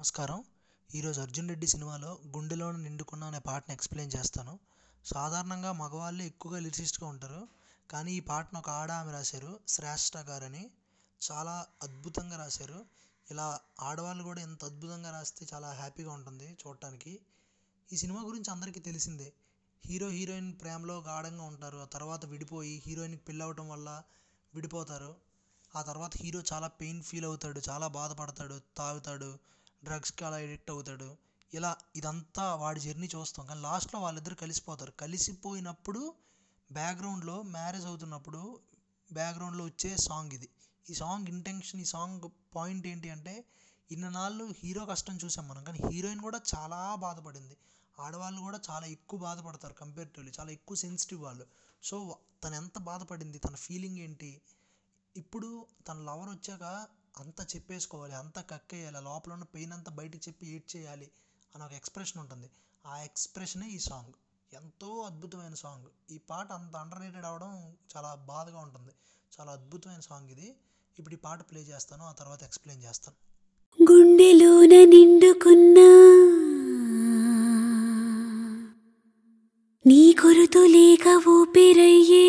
నమస్కారం. ఈరోజు అర్జున్ రెడ్డి సినిమాలో గుండెలోన నిండుకున్న అనే పాటను ఎక్స్ప్లెయిన్ చేస్తాను. సాధారణంగా మగవాళ్ళే ఎక్కువగా లిరిసిస్ట్గా ఉంటారు. కానీ ఈ పాటను ఒక ఆడ ఆమె రాశారు శ్రేష్ట గారని. చాలా అద్భుతంగా రాశారు. ఇలా ఆడవాళ్ళు కూడా ఎంత అద్భుతంగా రాస్తే చాలా హ్యాపీగా ఉంటుంది చూడటానికి. ఈ సినిమా గురించి అందరికీ తెలిసిందే. హీరో హీరోయిన్ ప్రేమలో గాఢంగా ఉంటారు. ఆ తర్వాత విడిపోయి హీరోయిన్కి పెళ్ళి అవ్వటం వల్ల విడిపోతారు. ఆ తర్వాత హీరో చాలా పెయిన్ ఫీల్ అవుతాడు చాలా బాధపడతాడు తాగుతాడు. డ్రగ్స్కి అలా ఎడిక్ట్ అవుతాడు. ఇలా ఇదంతా వాడి జర్నీ చూస్తాం. కానీ లాస్ట్లో వాళ్ళిద్దరు కలిసిపోతారు. కలిసిపోయినప్పుడు బ్యాక్గ్రౌండ్లో మ్యారేజ్ అవుతున్నప్పుడు బ్యాక్గ్రౌండ్లో వచ్చే సాంగ్ ఇది. ఈ సాంగ్ ఇంటెన్షన్ ఈ సాంగ్ పాయింట్ ఏంటి అంటే ఇన్ననాళ్ళు హీరో కష్టం చూసాం మనం. కానీ హీరోయిన్ కూడా చాలా బాధపడింది. ఆడవాళ్ళు కూడా చాలా ఎక్కువ బాధపడతారు కంపేరిటివ్లీ చాలా ఎక్కువ సెన్సిటివ్ వాళ్ళు. సో తను ఎంత బాధపడింది? తన ఫీలింగ్ ఏంటి? ఇప్పుడు తన లవర్ వచ్చాక అంతా చెప్పేసుకోవాలి అంతా కక్కేయాలి లోపల ఉన్న పెయిన్ అంతా బయటికి చెప్పి ఏడ్ చేయాలి అని ఒక ఎక్స్ప్రెషన్ ఉంటుంది. ఆ ఎక్స్ప్రెషనే ఈ సాంగ్ ఎంతో అద్భుతమైన సాంగ్ ఈ పాట అంత అండర్ రేటెడ్ అవడం చాలా బాధగా ఉంటుంది. చాలా అద్భుతమైన సాంగ్ ఇది. ఇప్పుడు ఈ పాట ప్లే చేస్తాను ఆ తర్వాత ఎక్స్ప్లెయిన్ చేస్తాను. గుండెలోన నిండుకున్నా నీ కొరుతు లేక ఊపిరయ్యే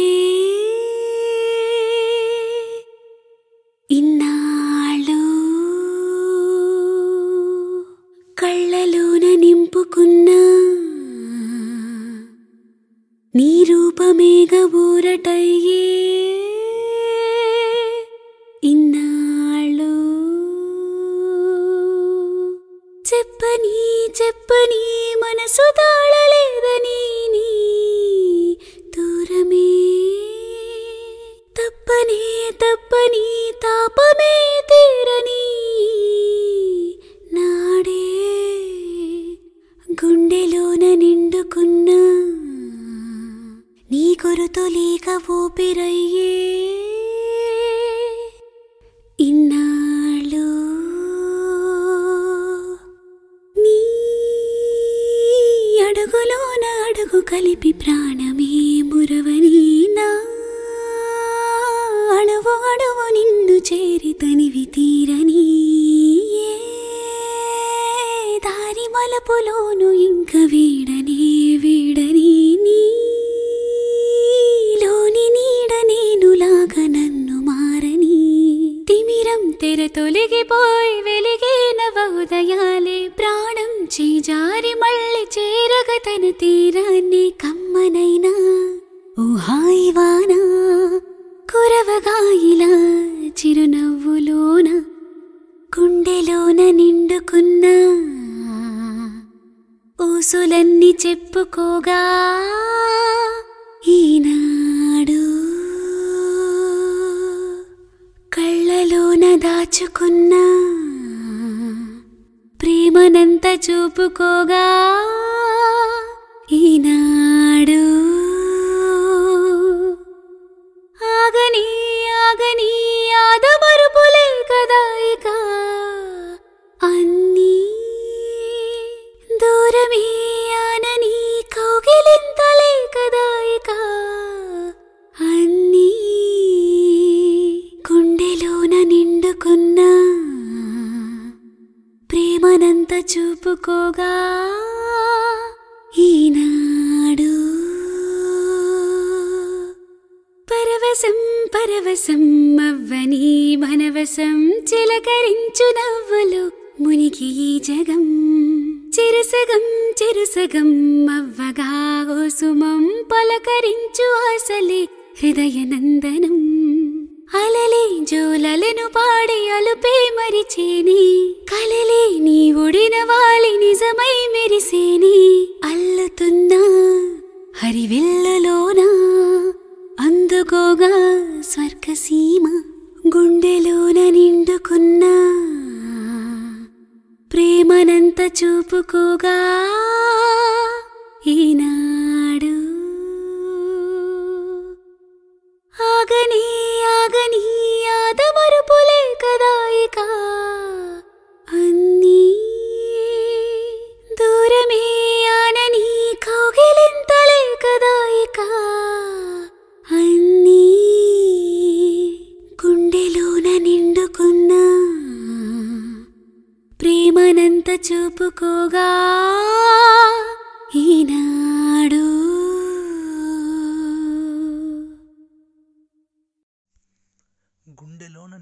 అనుకున్నా. నీ రూపమేగ ఊరటయ్యే నీ కొరుతు లేక ఊపిరయ్యే ఇన్నాళ్ళు నీ అడుగులోన అడుగు కలిపి ప్రాణమే తీరాన్ని కమ్మనైనా ఓ హాయి వాన చిరునవ్వులోన గుండెలోన నిండుకున్నా ఊసులన్నీ చెప్పుకోగా ఈనాడు కళ్ళలోన దాచుకున్నా ప్రేమనంత చూపుకోగా ప్రేమనంత చూపుకోగా ఈనాడు. పరవశం పరవశం అవ్వని మనవసం చిలకరించు నవ్వులు మునికి జగం. చెరుసగం చెరుసగం అవ్వగా సుమం పలకరించు ఆసలే హృదయనందనం. అలలే జోలలను పాడి అలుపే మరిచేని కలలే నీ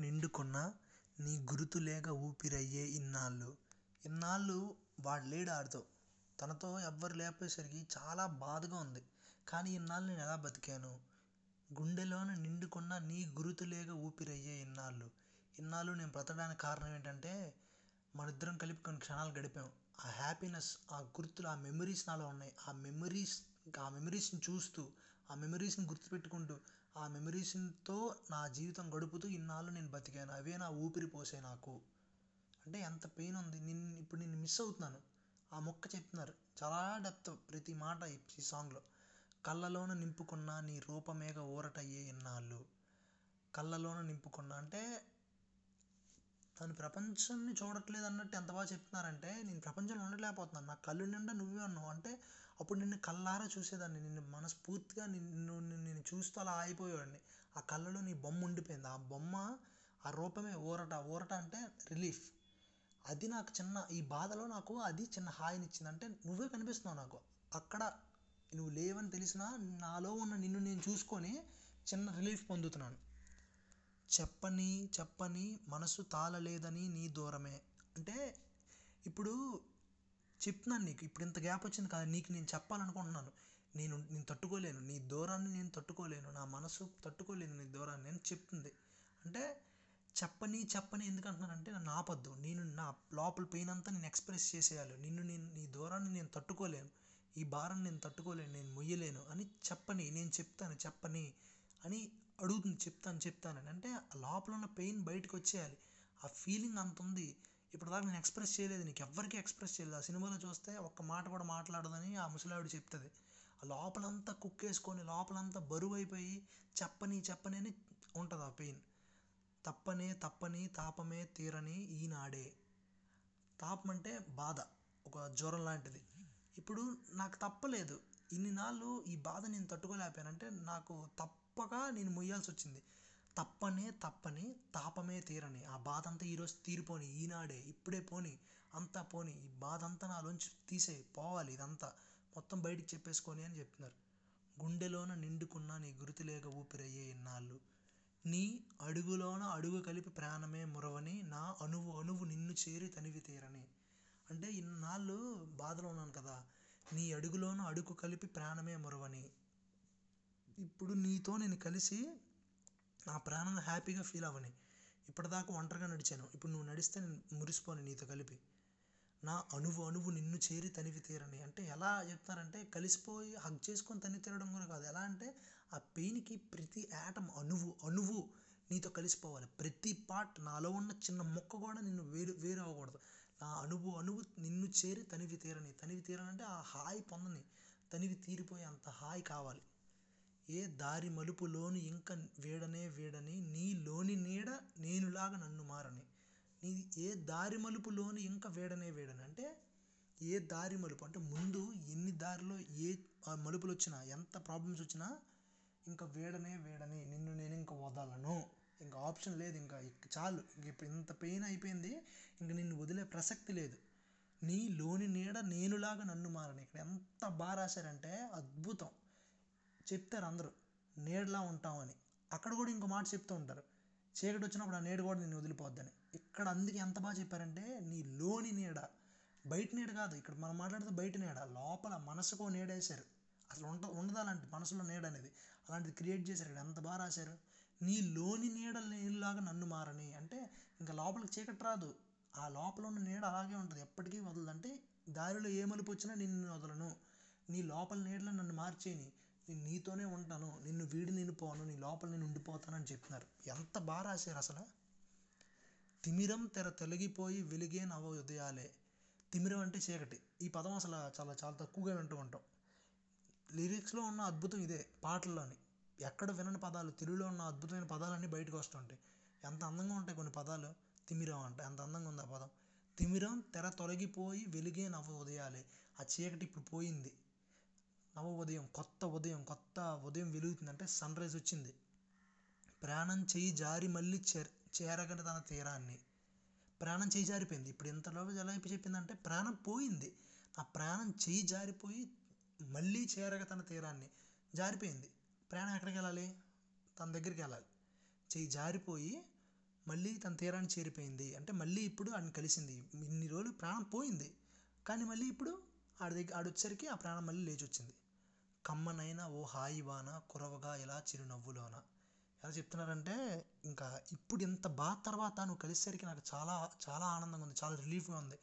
నిండుకున్న నీ గురుతులేక ఊపిరయ్యే ఇన్నాళ్ళు. ఇన్నాళ్ళు వాడు లేడు ఆడితో. తనతో ఎవ్వరు లేకపోయేసరికి చాలా బాధగా ఉంది. కానీ ఇన్నాళ్ళు నేను ఎలా బతికాను? గుండెలోన నిండుకున్న నీ గురుతులేక ఊపిరయ్యే ఇన్నాళ్ళు. ఇన్నాళ్ళు నేను బ్రతకడానికి కారణం ఏంటంటే మనిద్దరం కలిపి కొన్ని క్షణాలు గడిపాం. ఆ హ్యాపీనెస్ ఆ గుర్తులు ఆ మెమరీస్ నాలో ఉన్నాయి. ఆ మెమరీస్ ఆ మెమరీస్ని చూస్తూ ఆ మెమరీస్ని గుర్తుపెట్టుకుంటూ ఆ మెమరీస్తో నా జీవితం గడుపుతూ ఇన్నాళ్ళు నేను బతికాను. అవే నా ఊపిరి పోసే నాకు. అంటే ఎంత పెయిన్ ఉంది. నిన్ను ఇప్పుడు నేను మిస్ అవుతున్నాను. ఆ మొక్క చెప్తున్నారు. చాలా డెప్త్ ప్రతి మాట ఈ- ఈ సాంగ్లో కళ్ళలోన నింపుకున్న నీ రూపమేగ ఊరటయ్యే ఇన్నాళ్ళు. కళ్ళలోన నింపుకున్న అంటే తను ప్రపంచాన్ని చూడట్లేదు అన్నట్టు ఎంత బాగా చెప్తున్నారంటే నేను ప్రపంచంలో ఉండలేకపోతున్నాను. నా కళ్ళు నిండా నువ్వే ఉన్నావు. అంటే అప్పుడు నిన్ను కళ్ళారా చూసేదాన్ని. నిన్ను మనస్ఫూర్తిగా నిన్ను నేను చూస్తూ అలా ఆగిపోయేవాడిని. ఆ కళ్ళలో నీ బొమ్మ ఉండిపోయింది. ఆ బొమ్మ ఆ రూపమే ఊరట. ఊరట అంటే రిలీఫ్. అది నాకు చిన్న ఈ బాధలో నాకు అది చిన్న హాయినిచ్చింది. అంటే నువ్వే కనిపిస్తున్నావు నాకు. అక్కడ నువ్వు లేవని తెలిసినా నాలో ఉన్న నిన్ను నేను చూసుకొని చిన్న రిలీఫ్ పొందుతున్నాను. చెప్పని చెప్పని మనసు తాళలేదని నీ దూరమే. అంటే ఇప్పుడు చెప్తున్నాను నీకు ఇప్పుడు ఇంత గ్యాప్ వచ్చింది కదా నీకు నేను చెప్పాలనుకుంటున్నాను. నేను నేను తట్టుకోలేను నీ దూరాన్ని నేను తట్టుకోలేను నా మనసు తట్టుకోలేను నీ దూరాన్ని నేను చెప్తుంది. అంటే చెప్పని చెప్పని ఎందుకు అంటున్నానంటే నన్ను ఆపద్దు. నేను నా లోపల పెయిన్ అంతా నేను ఎక్స్ప్రెస్ చేసేయాలి. నిన్ను నేను నీ దూరాన్ని నేను తట్టుకోలేను. ఈ భారం నేను తట్టుకోలేను నేను మొయ్యలేను అని చెప్పని నేను చెప్తాను చెప్పని అని అడుగుతుంది చెప్తాను చెప్తానని అంటే ఆ లోపల ఉన్న పెయిన్ బయటకు వచ్చేయాలి. ఆ ఫీలింగ్ అంత ఉంది. ఇప్పటిదాకా నేను ఎక్స్ప్రెస్ చేయలేదు నీకు ఎవ్వరికీ ఎక్స్ప్రెస్ చేయలేదు. ఆ సినిమాలో చూస్తే ఒక్క మాట కూడా మాట్లాడదని ఆ ముసలావిడ చెప్తుంది. ఆ లోపలంతా కుక్కేసుకొని లోపలంతా బరువు అయిపోయి చెప్పని చెప్పని అని ఉంటుంది ఆ పెయిన్. తప్పనే తప్పని తాపమే తీరని ఈనాడే. తాపం అంటే బాధ ఒక జ్వరం లాంటిది. ఇప్పుడు నాకు తప్పలేదు. ఇన్ని నాళ్ళు ఈ బాధ నేను తట్టుకోలేకపోయానంటే నాకు తప్పక నేను మొయ్యాల్సి వచ్చింది తప్పనే తప్పని తాపమే తీరని. ఆ బాధ అంతా ఈరోజు తీరిపోని ఈనాడే ఇప్పుడే పోని అంతా పోని ఈ బాధ అంతా నాలోంచి తీసే పోవాలి ఇదంతా. మొత్తం బయటికి చెప్పేసుకొని అని చెప్తున్నారు. గుండెలోన నిండుకున్న నీ గుర్తులేక ఊపిరయ్యే ఇన్నాళ్ళు. నీ అడుగులోన అడుగు కలిపి ప్రాణమే మురవని నా అణువు అణువు నిన్ను చేరి తనివి తీరని. అంటే ఇన్నాళ్ళు బాధలో ఉన్నాను కదా నీ అడుగులోన అడుగు కలిపి ప్రాణమే మురవని. ఇప్పుడు నీతో నేను కలిసి నా ప్రాణం హ్యాపీగా ఫీల్ అవ్వని. ఇప్పటిదాకా ఒంటరిగా నడిచాను. ఇప్పుడు నువ్వు నడిస్తే నేను మురిసిపోను నీతో కలిపి. నా అణువు అణువు నిన్ను చేరి తనివి తీరని. అంటే ఎలా చెప్తారంటే కలిసిపోయి హగ్ చేసుకొని తనివి తీరడం కూడా కాదు. ఎలా అంటే ఆ పెయిన్కి ప్రతి యాటం అణువు అణువు నీతో కలిసిపోవాలి. ప్రతి పార్ట్ నాలో ఉన్న చిన్న మొక్క కూడా నిన్ను వేరు వేరు అవ్వకూడదు. నా అణువు అణువు నిన్ను చేరి తనివి తీరని. తనివి తీరని అంటే ఆ హాయి పొందని తనివి తీరిపోయే అంత హాయి కావాలి. ఏ దారి మలుపులోను ఇంక వేడనే వేడని నీలోని నీడ నేనులాగా నన్ను మారని. నీ ఏ దారి మలుపులోను ఇంకా వేడనే వీడని. అంటే ఏ దారి మలుపు? అంటే ముందు ఎన్ని దారిలో ఏ ఆ మలుపులు వచ్చినా ఎంత ప్రాబ్లమ్స్ వచ్చినా ఇంకా వేడనే వేడని. నిన్ను నేను ఇంకా వదలను. ఇంకా ఆప్షన్ లేదు. ఇంకా చాలు. ఇంక ఇప్పుడు ఇంత పెయిన్ అయిపోయింది. ఇంక నిన్ను వదిలే ప్రసక్తి లేదు. నీ లోని నీడ నేనులాగా నన్ను మారని. ఇక్కడ ఎంత బాగా రాశారంటే అద్భుతం. చెప్తారు అందరూ నీడలా ఉంటామని అక్కడ కూడా ఇంకో మాట చెప్తూ ఉంటారు చీకటి వచ్చినప్పుడు ఆ నీడ కూడా నేను వదిలిపోద్దని. ఇక్కడ అందుకే ఎంత బాగా చెప్పారంటే నీ లోని నీడ బయట నీడ కాదు ఇక్కడ మనం మాట్లాడితే బయట నీడ లోపల మనసుకో నీడేశారు అసలు ఉండ ఉండదు అలాంటి మనసులో నీడ అనేది? అలాంటిది క్రియేట్ చేశారు ఇక్కడ ఎంత బాగా రాశారు? నీ లోని నీడ నీళ్ళలాగా నన్ను మారని. అంటే ఇంకా లోపలికి చీకటి రాదు ఆ లోపల ఉన్న నీడ అలాగే ఉంటుంది. ఎప్పటికీ వదలదు. అంటే దారిలో ఏ మలుపు వచ్చినా నిన్ను వదలను. నీ లోపల నీడలో నన్ను మార్చేని నేను నీతోనే ఉంటాను నిన్ను వీడి నేను పోను నీ లోపల నేను ఉండిపోతానని చెప్తున్నారు. ఎంత బాగా రాశారు అసలు? తిమిరం తెర తొలగిపోయి వెలిగే నవ ఉదయాలే తిమిరం అంటే చీకటి. ఈ పదం అసలు చాలా చాలా తక్కువగా వింటూ ఉంటాం. లిరిక్స్లో ఉన్న అద్భుతం ఇదే పాటల్లోని. ఎక్కడ వినని పదాలు తెలుగులో ఉన్న అద్భుతమైన పదాలన్నీ బయటకు వస్తుంటాయి. ఎంత అందంగా ఉంటాయి కొన్ని పదాలు. తిమిరం అంటే ఎంత అందంగా ఉంది ఆ పదం. తిమిరం తెర తొలగిపోయి వెలిగే నవ ఉదయాలే ఆ చీకటి ఇప్పుడు పోయింది. నవ ఉదయం కొత్త ఉదయం కొత్త ఉదయం వెలుగుతుంది అంటే సన్ రైజ్ వచ్చింది. ప్రాణం చేయి జారి మళ్ళీ చేర చేరగని తన తీరాన్ని. ప్రాణం చేయి జారిపోయింది. ఇప్పుడు ఇంతలోపు ఎలా చెప్పిందంటే ప్రాణం పోయింది. ఆ ప్రాణం చేయి జారిపోయి మళ్ళీ చేరగ తన తీరాన్ని. జారిపోయింది. ప్రాణం ఎక్కడికి వెళ్ళాలి? తన దగ్గరికి వెళ్ళాలి. చేయి జారిపోయి మళ్ళీ తన తీరాన్ని చేరిపోయింది. అంటే మళ్ళీ ఇప్పుడు ఆడిని కలిసింది. ఇన్ని రోజులు ప్రాణం పోయింది. కానీ మళ్ళీ ఇప్పుడు ఆడి దగ్గర ఆడొచ్చేసరికి ఆ ప్రాణం మళ్ళీ లేచి వచ్చింది కమ్మనైన ఓ హాయి వాన కురవగా ఇలా చిరునవ్వులోన. ఎలా చెప్తున్నారంటే ఇంకా ఇప్పుడు ఇంత బాధ తర్వాత నువ్వు కలిసేసరికి నాకు చాలా చాలా ఆనందంగా ఉంది చాలా రిలీఫ్గా ఉంది.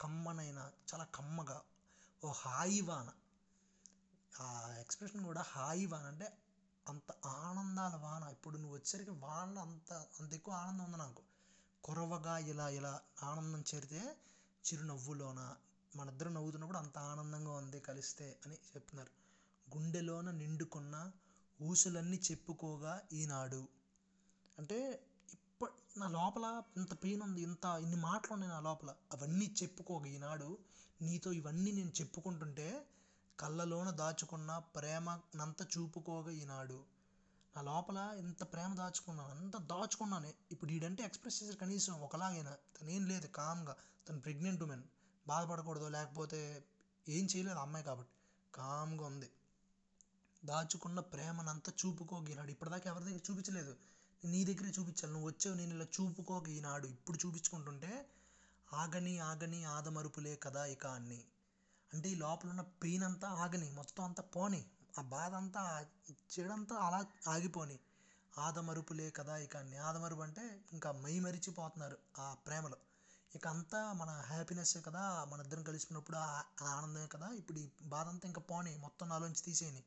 కమ్మనైన చాలా కమ్మగా ఓ హాయి వాన ఆ ఎక్స్ప్రెషన్ కూడా హాయి వాన అంటే అంత ఆనందాల వాన. ఇప్పుడు నువ్వు వచ్చేసరికి వాన అంత అంత ఎక్కువ ఆనందం ఉంది నాకు. కురవగా ఇలా ఇలా ఆనందం చేరితే చిరునవ్వులోన మన ఇద్దరు నవ్వుతున్నప్పుడు అంత ఆనందంగా ఉంది కలిస్తే అని చెప్తున్నారు. గుండెలోన నిండుకున్న ఊసులన్నీ చెప్పుకోగా ఈనాడు. అంటే ఇప్ప నా లోపల ఇంత పెయిన్ ఉంది ఇంత ఇన్ని మాటలు ఉన్నాయి నా లోపల అవన్నీ చెప్పుకోగా ఈనాడు. నీతో ఇవన్నీ నేను చెప్పుకుంటుంటే కళ్ళలోన దాచుకున్న ప్రేమ నంత చూపుకోగా ఈనాడు. నా లోపల ఎంత ప్రేమ దాచుకున్నాను అంత దాచుకున్నానే. ఇప్పుడు ఈడంటే ఎక్స్ప్రెస్ చేసారు కనీసం ఒకలాగైనా. తను ఏం లేదు కామ్గా. తను ప్రెగ్నెంట్ ఉమెన్. బాధపడకూడదు లేకపోతే ఏం చేయలేదు అమ్మాయి కాబట్టి. కామ్గా ఉంది. దాచుకున్న ప్రేమనంతా చూపుకోక ఈనాడు. ఇప్పటిదాకా ఎవరి దగ్గర చూపించలేదు. నీ దగ్గరే చూపించాలి. నువ్వు వచ్చావు నేను ఇలా చూపుకోక ఈనాడు. ఇప్పుడు చూపించుకుంటుంటే ఆగని ఆగని ఆదమరుపులే కదా ఇక అన్ని. అంటే ఈ లోపల ఉన్న పెయిన్ అంతా ఆగని మొత్తం అంతా పోని. ఆ బాధ అంతా చెడంతా అలా ఆగిపోని. ఆదమరుపులే కదా ఇక అన్ని. ఆదమరుపు అంటే ఇంకా మై మరిచిపోతున్నారు ఆ ప్రేమలో. ఇక అంతా మన హ్యాపీనెస్ కదా మన ఇద్దరం కలిసినప్పుడు ఆ ఆనందమే కదా. ఇప్పుడు ఈ బాధ అంతా ఇంకా పోని మొత్తం నాలోంచి తీసేయని.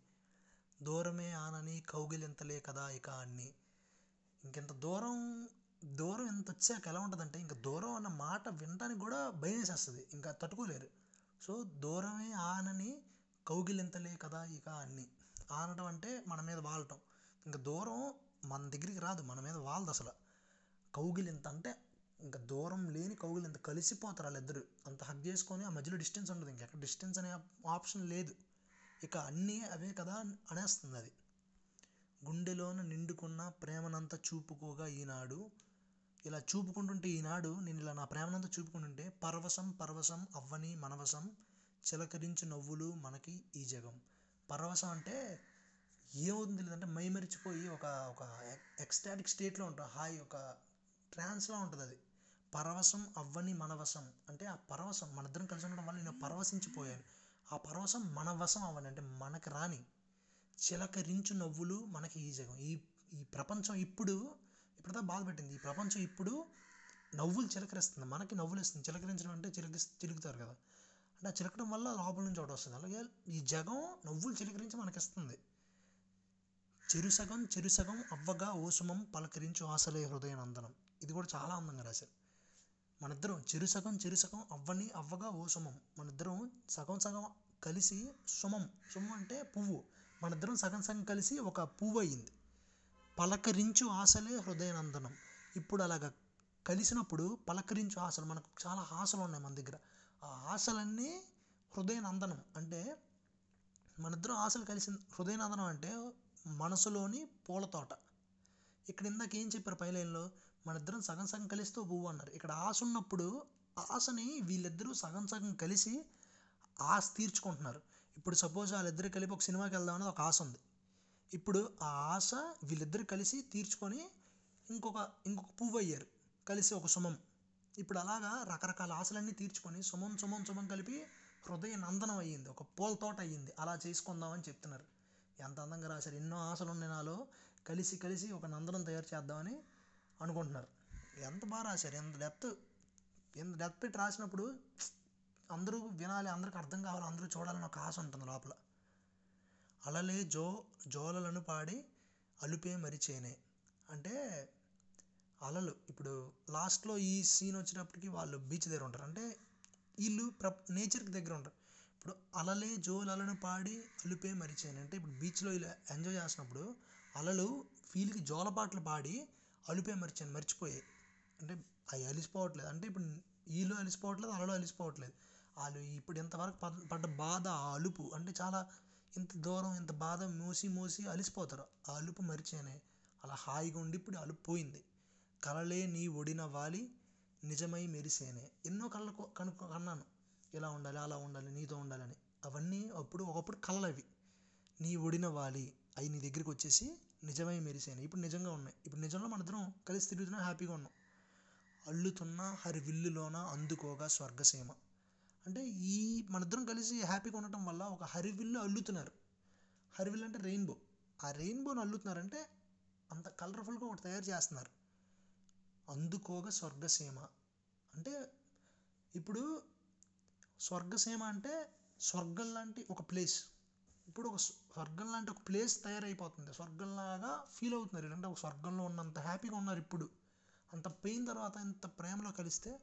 దూరమే ఆనని కౌగిలింతలే కదా ఇక అన్ని. ఇంకెంత దూరం దూరం ఎంత వచ్చాక ఎలా ఉంటుందంటే ఇంకా దూరం అన్న మాట వినడానికి కూడా భయం వేసేస్తుంది. ఇంకా తట్టుకోలేరు. సో దూరమే ఆనని కౌగిలింతలే కదా ఇక అన్ని. ఆనటం అంటే మన మీద వాలటం. ఇంకా దూరం మన దగ్గరికి రాదు మన మీద వాలదు అసలు. కౌగిలింత అంటే ఇంకా దూరం లేని కౌగిలింత కలిసిపోతారు వాళ్ళిద్దరు. అంత హక్ చేసుకొని ఆ మధ్యలో డిస్టెన్స్ ఉండదు ఇంకెక్కడ. డిస్టెన్స్ అనే ఆప్షన్ లేదు. ఇక అన్నీ అవే కదా అనేస్తుంది అది గుండెలోన నిండుకున్న ప్రేమనంతా చూపుకోగా ఈనాడు ఇలా చూపుకుంటుంటే ఈనాడు నేను ఇలా నా ప్రేమనంతా చూపుకుంటుంటే పరవశం పరవశం అవ్వని మనవసం చిలకరించి నవ్వులు మనకి ఈ జగం. పరవశం అంటే ఏమవుతుంది లేదంటే మైమరిచిపోయి ఒక ఒక ఎక్స్టాటిక్ స్టేట్లో ఉంటాం. హాయ్ ఒక ట్రాన్స్లో ఉంటుంది అది. పరవశం అవ్వని మనవశం అంటే ఆ పరవశం మన ఇద్దరం కలిసి ఉండడం వల్ల నేను పరవశించిపోయాను. ఆ పరవశం మన వశం అవ్వని అంటే మనకు రాని చిలకరించు నవ్వులు మనకి ఈ జగం ఈ ఈ ప్రపంచం ఇప్పుడు ఇప్పుడుదా బాధ పెట్టింది. ఈ ప్రపంచం ఇప్పుడు నవ్వులు చిలకరిస్తుంది. మనకి నవ్వులు ఇస్తుంది చిలకరించడం అంటే చిలక చిలుకుతారు కదా. అంటే ఆ చిలకడం వల్ల లోపల నుంచి ఒకటి వస్తుంది. అలాగే ఈ జగం నవ్వులు చిలకరించి మనకిస్తుంది. చెరుసగం చెరుసగం అవ్వగా ఓసుమం పలకరించు ఆశలే హృదయ నందనం. ఇది కూడా చాలా అందంగా రాశారు. మనిద్దరం చెరుసగం చెరుసగం అవ్వని అవ్వగా ఓసుమం. మనిద్దరం సగం సగం కలిసి సుమం సుమం అంటే పువ్వు. మనిద్దరం సగం సగం కలిసి ఒక పువ్వు అయ్యింది పలకరించు ఆశలే హృదయనందనం. ఇప్పుడు అలాగ కలిసినప్పుడు పలకరించు ఆశలు మనకు చాలా ఆశలు ఉన్నాయి మన దగ్గర. ఆ ఆశలన్నీ హృదయనందనం అంటే మనిద్దరం ఆశలు కలిసి హృదయనందనం అంటే మనసులోని పూల తోట. ఇక్కడ ఇందాక ఏం చెప్పారు పై లైన్లో మనిద్దరం సగం సగం కలిస్తూ పువ్వు అన్నారు. ఇక్కడ ఆశ ఉన్నప్పుడు ఆశని వీళ్ళిద్దరూ సగం సగం కలిసి ఆశ తీర్చుకుంటున్నారు. ఇప్పుడు సపోజ్ వాళ్ళిద్దరు కలిపి ఒక సినిమాకి వెళ్దాం అనేది ఒక ఆశ ఉంది. ఇప్పుడు ఆ ఆశ వీళ్ళిద్దరు కలిసి తీర్చుకొని ఇంకొక ఇంకొక పువ్వు అయ్యారు. కలిసి ఒక సుమం. ఇప్పుడు అలాగా రకరకాల ఆశలన్నీ తీర్చుకొని సుమం సుమం సుమం కలిపి హృదయ నందనం అయ్యింది. ఒక పూల తోట అయ్యింది. అలా చేసుకుందామని చెప్తున్నారు. ఎంత అందంగా రాశారు. ఎన్నో ఆశలు ఉన్నాయి నాలో. కలిసి కలిసి ఒక నందనం తయారు చేద్దామని అనుకుంటున్నారు. ఎంత బాగా రాశారు. ఎంత డెప్త్ ఎంత డెప్త్ పెట్టి రాసినప్పుడు అందరూ వినాలి అందరికి అర్థం కావాలి అందరూ చూడాలని ఒక ఆశ ఉంటుంది లోపల. అలలే జో జోలలను పాడి అలుపే మరిచేనే అంటే అలలు ఇప్పుడు లాస్ట్లో ఈ సీన్ వచ్చేటప్పటికి వాళ్ళు బీచ్ దగ్గర ఉంటారు. అంటే వీళ్ళు ప్ర నేచర్కి దగ్గర ఉంటారు. ఇప్పుడు అలలే జోలలను పాడి అలుపే మరిచేనే అంటే ఇప్పుడు బీచ్లో ఇలా ఎంజాయ్ చేసినప్పుడు అలలు ఫీల్కి జోలపాట్లు పాడి అలుపే మరిచాను మర్చిపోయాయి అంటే అవి అలిసిపోవట్లేదు. అంటే ఇప్పుడు వీళ్ళు అలిసిపోవట్లేదు అలలు అలిసిపోవట్లేదు. వాళ్ళు ఇప్పుడు ఇంతవరకు పడ్డ బాధ ఆ అలుపు. అంటే చాలా ఇంత దూరం ఇంత బాధ మోసి మోసి అలిసిపోతారు. ఆ అలుపు మరిచేనే అలా హాయిగా ఉండి ఇప్పుడు అలుపు పోయింది. కలలే నీ ఒడిన వాలి నిజమై మెరిసేనే. ఎన్నో కళ్ళకు కనుక్కో కన్నాను. ఇలా ఉండాలి అలా ఉండాలి నీతో ఉండాలని. అవన్నీ అప్పుడు ఒకప్పుడు కళలు అవి నీ ఒడిన వాలి అవి నీ దగ్గరికి వచ్చేసి నిజమై మెరిసేనే. ఇప్పుడు నిజంగా ఉన్నాయి. ఇప్పుడు నిజంలో మనిద్దరం కలిసి తిరుగుతున్నా హ్యాపీగా ఉన్నాం. అల్లుతున్న హరివిల్లులోన అందుకోగా స్వర్గసీమ. అంటే ఈ మనిద్దరం కలిసి హ్యాపీగా ఉండటం వల్ల ఒక హరివిల్లు అల్లుతున్నారు. హరివిల్ అంటే రెయిన్బో. ఆ రెయిన్బోని అల్లుతున్నారంటే అంత కలర్ఫుల్గా ఒకటి తయారు చేస్తున్నారు. అందుకోగా స్వర్గసీమ. అంటే ఇప్పుడు స్వర్గసీమ అంటే స్వర్గం లాంటి ఒక ప్లేస్ ఇప్పుడు ఒక స్వర్గం లాంటి ఒక ప్లేస్ తయారైపోతుంది. స్వర్గంలాగా ఫీల్ అవుతున్నారు అంటే ఒక స్వర్గంలో ఉన్నంత హ్యాపీగా ఉన్నారు ఇప్పుడు. అంత పెయిన్ తర్వాత ఇంత ప్రేమలో కలిస్తే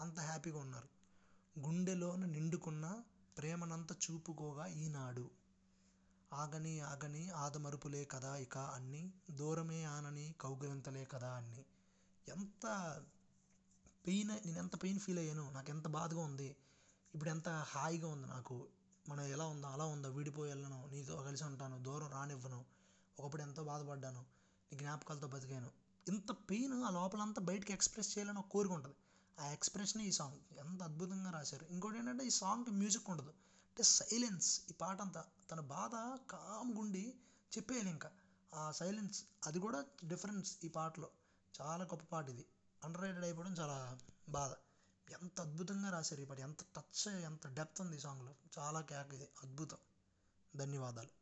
అంత హ్యాపీగా ఉన్నారు. గుండెలోన నిండుకున్న ప్రేమనంత చూపుకోగా ఈనాడు. ఆగని ఆగని ఆదమరుపులే కదా ఇక అన్ని దూరమే ఆనని కౌగిలింతలే కదా అన్ని. ఎంత పెయిన్ నేను ఎంత పెయిన్ ఫీల్ అయ్యాను నాకు ఎంత బాధగా ఉంది ఇప్పుడు ఎంత హాయిగా ఉంది నాకు. మనం ఎలా ఉందో అలా ఉందో విడిపోయి వెళ్ళను నీతో కలిసి ఉంటాను దూరం రానివ్వను ఒకప్పుడు ఎంతో బాధపడ్డాను నీ జ్ఞాపకాలతో బతికాను. ఇంత పెయిన్ ఆ లోపలంతా బయటకి ఎక్స్ప్రెస్ చేయాలని ఒక కోరిక ఉంటుంది. ఆ ఎక్స్ప్రెషన్ ఈ సాంగ్. ఎంత అద్భుతంగా రాశారు. ఇంకోటి ఏంటంటే ఈ సాంగ్కి మ్యూజిక్ ఉండదు. అంటే సైలెన్స్ ఈ పాట అంతా తన బాధ కామ్గుండి చెప్పేయాలి ఇంకా. ఆ సైలెన్స్ అది కూడా డిఫరెన్స్ ఈ పాటలో. చాలా గొప్ప పాట ఇది. అండర్ రేటెడ్ అయిపోవడం చాలా బాధ. ఎంత అద్భుతంగా రాశారు ఈ పాట. ఎంత టచ్ ఎంత డెప్త్ ఉంది ఈ సాంగ్లో. చాలా క్యాక్ ఇది. అద్భుతం. ధన్యవాదాలు.